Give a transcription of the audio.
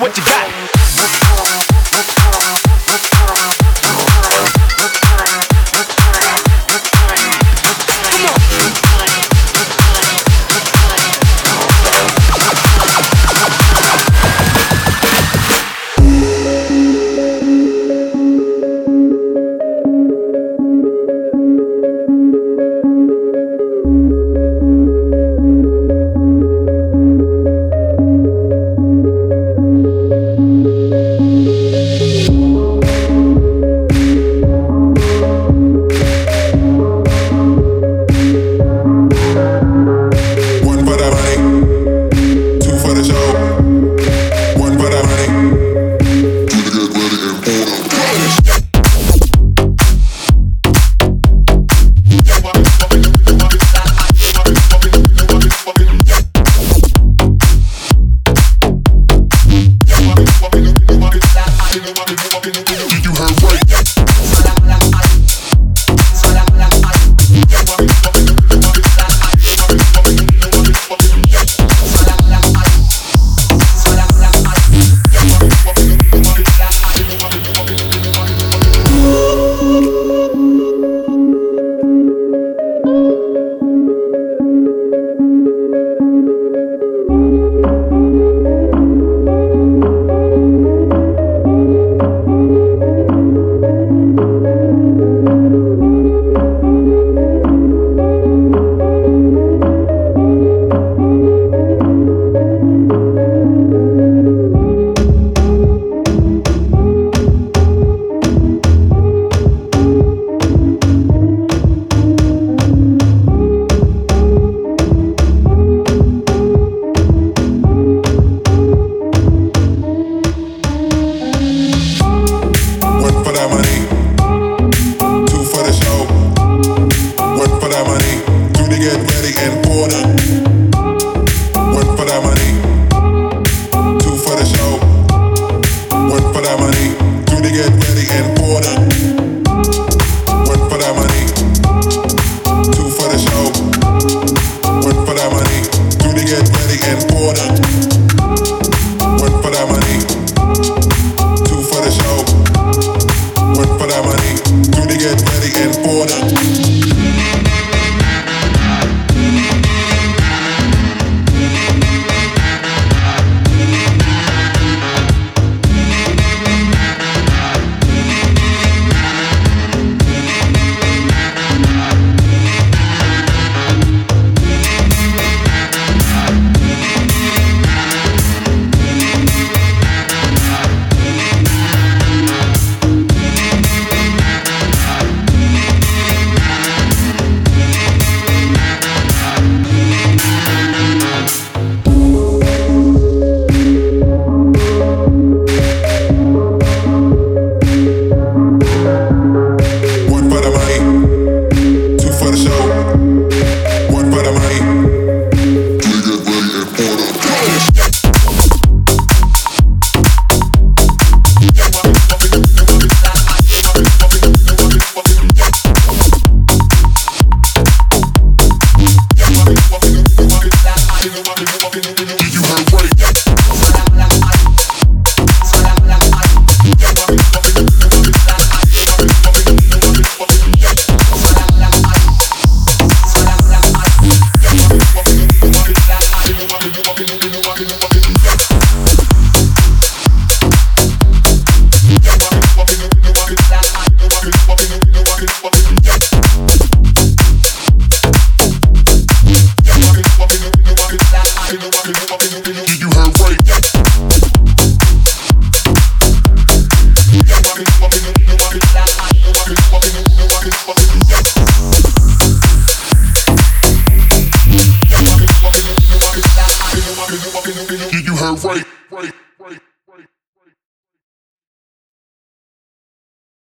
what you got. Ready Right.